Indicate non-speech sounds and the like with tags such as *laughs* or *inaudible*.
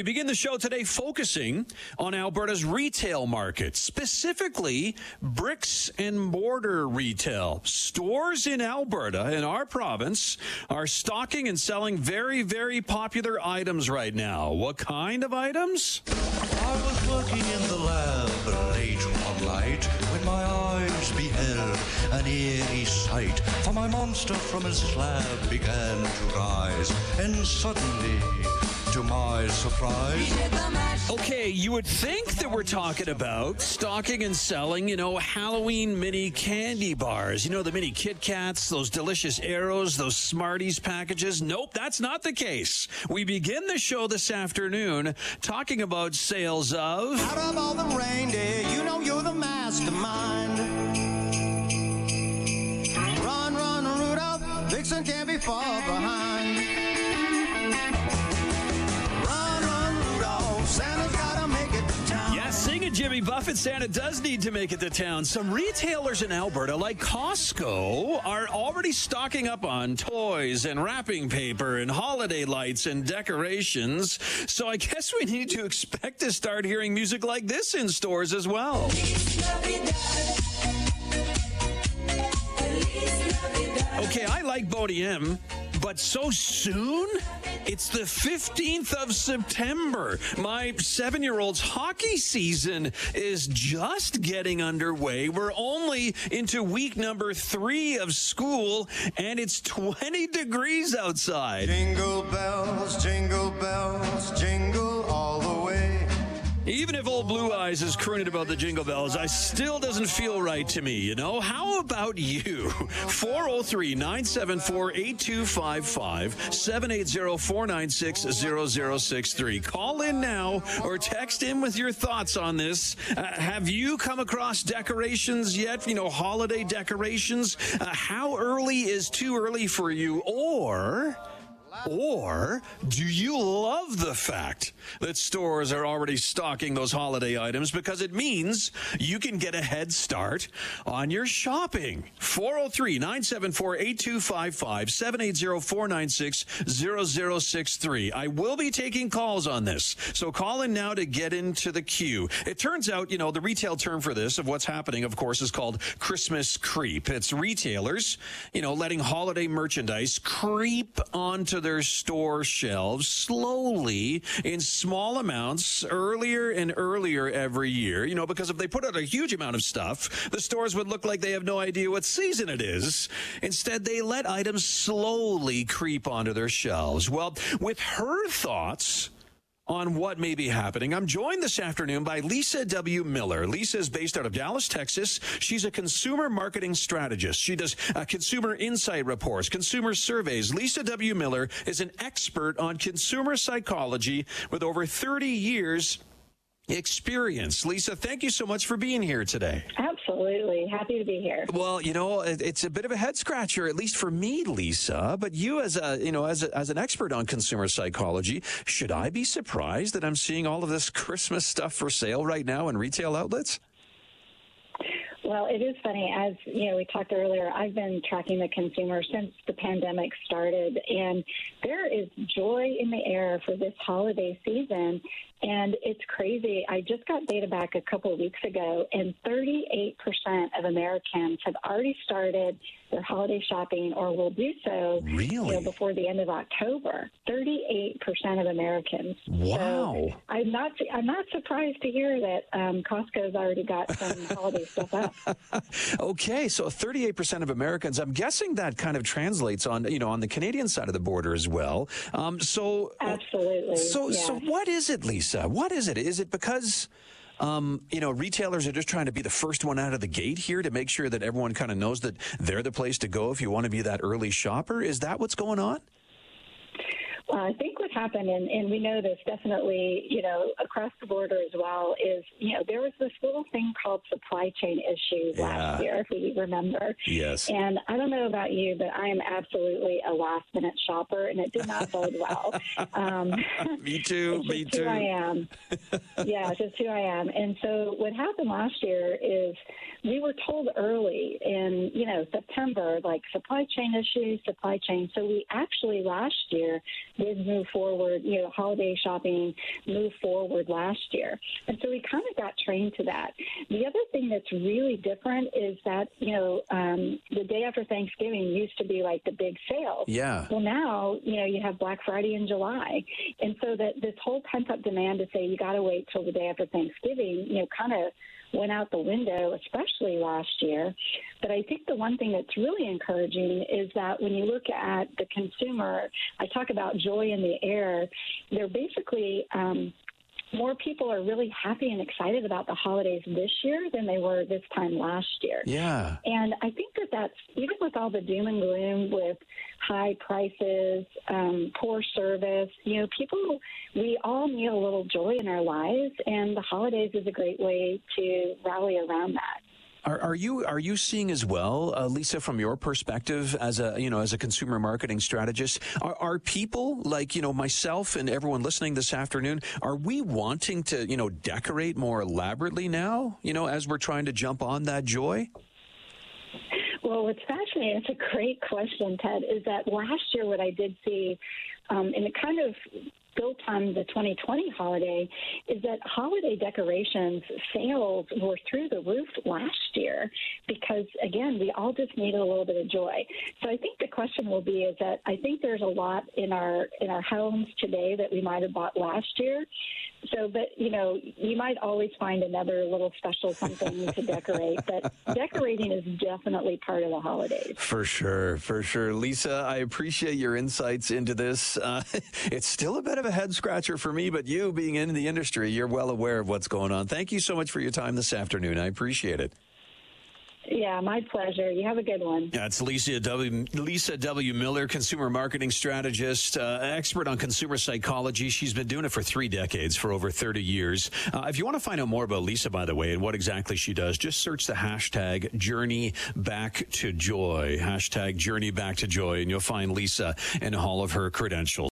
We begin the show today focusing on Alberta's retail market, specifically bricks and mortar retail. Stores in Alberta, in our province, are stocking and selling very, very popular items right now. What kind of items? I was working in the lab late one night when my eyes beheld an eerie sight. For my monster from his slab began to rise, and suddenly, to my surprise, Okay, you would think that we're talking about stocking and selling, you know, Halloween mini candy bars. You know, the mini Kit Kats, those delicious Aeros, those Smarties packages. Nope, that's not the case. We begin the show this afternoon talking about sales of. Out of all the reindeer, you know you're the mastermind. Run, run, Rudolph, Vixen can't be far behind. Jimmy Buffett. Santa does need to make it to town. Some retailers in Alberta, like Costco, are already stocking up on toys and wrapping paper and holiday lights and decorations. So I guess we need to expect to start hearing music like this in stores as well. Okay, I like Bodie M, but so soon? It's the 15th of September. My seven year old's hockey season is just getting underway. We're only into week number three of school, and it's 20 degrees outside. Jingle bells, jingle bells, jingle all. Even if old Blue Eyes is crooning about the jingle bells, I still doesn't feel right to me, you know? How about you? *laughs* 403 974 8255 780 496 0063. Call in now or text in with your thoughts on this. Uh, have you come across decorations yet? You know, holiday decorations? Uh, how early is too early for you? Or. Or do you love the fact that stores are already stocking those holiday items because it means you can get a head start on your shopping? 403 974 8255 780 496 0063. I will be taking calls on this. So call in now to get into the queue. It turns out, you know, the retail term for this, of what's happening, of course, is called Christmas creep. It's retailers, you know, letting holiday merchandise creep onto their store shelves slowly in small amounts earlier and earlier every year. You know, because if they put out a huge amount of stuff, the stores would look like they have no idea what season it is. Instead, they let items slowly creep onto their shelves. Well, with her thoughts, on what may be happening. I'm joined this afternoon by Lisa W. Miller. Lisa is based out of Dallas, Texas. She's a consumer marketing strategist. She does uh, consumer insight reports, consumer surveys. Lisa W. Miller is an expert on consumer psychology with over 30 years experience. Lisa, thank you so much for being here today. Absolutely. Happy to be here. Well, you know, it's a bit of a head scratcher, at least for me, Lisa. But you, as a you know, as a, as an expert on consumer psychology, should I be surprised that I'm seeing all of this Christmas stuff for sale right now in retail outlets? Well, it is funny. As you know, we talked earlier. I've been tracking the consumer since the pandemic started, and there is joy in the air for this holiday season. And it's crazy. I just got data back a couple of weeks ago, and 38% of Americans have already started their holiday shopping or will do so you Really? know, before the end of October. 38% of Americans. Wow. So I'm not. I'm not surprised to hear that um, Costco's already got some *laughs* holiday stuff up. Okay, so 38% of Americans. I'm guessing that kind of translates on you know on the Canadian side of the border as well. Um, so Absolutely. So, so what is it, Lisa? What is it? Is it because, um, you know, retailers are just trying to be the first one out of the gate here to make sure that everyone kind of knows that they're the place to go if you want to be that early shopper? Is that what's going on? Well, I think what happened, and, and we know this definitely, you know, across the border as well, is, you know, there was this little thing called supply chain issues last Yeah. year, if we remember. Yes. And I don't know about you, but I am absolutely a last minute shopper, and it did not bode well. *laughs* Um, *laughs* Me too. Me just who I am. yeah, just who I am. And so what happened last year is we were told early in, you know, September, like supply chain issues, supply chain. So we actually last year did move forward, you know, holiday shopping move forward last year. And so we kind of got trained to that. The other thing that's really different is that, you know, um, the day after Thanksgiving used to be like the big sale. Yeah. Well, now, you know, you have Black Friday in July. And so that this whole pent up demand to say you got to wait till the day after Thanksgiving, you know, kind of went out the window, especially last year. But I think the one thing that's really encouraging is that when you look at the consumer, I talk about joy in the air. They're basically um, more people are really happy and excited about the holidays this year than they were this time last year. Yeah. And I think that that's even with all the doom and gloom with high prices, um, poor service, you know, people, we all need a little joy in our lives, and the holidays is a great way to rally around that. Are, are you are you seeing as well, uh, Lisa, from your perspective as a you know as a consumer marketing strategist? Are, are people like you know myself and everyone listening this afternoon? Are we wanting to you know decorate more elaborately now? You know, as we're trying to jump on that joy. Well, what's fascinating, it's a great question, Ted, is that last year what I did see, um, and it kind of built on the 2020 holiday is that holiday decorations sales were through the roof last year because again we all just needed a little bit of joy. So i think the question will be is that i think there's a lot in our in our homes today that we might have bought last year. So but you know you might always find another little special something to decorate but *laughs* decorating is definitely part of the holidays. For sure for sure. Lisa i appreciate your insights into this. Uh, *laughs* it's still a bit of a head scratcher for me but you being in the industry you're well aware of what's going on thank you so much for your time this afternoon i appreciate it yeah, my pleasure. You have a good one. Yeah, it's Lisa W. Lisa W. Miller, consumer marketing strategist, uh, expert on consumer psychology. She's been doing it for three decades, for over 30 years. Uh, if you want to find out more about Lisa, by the way, and what exactly she does, just search the hashtag Journey Back to Joy. Hashtag Journey Back to Joy, and you'll find Lisa and all of her credentials.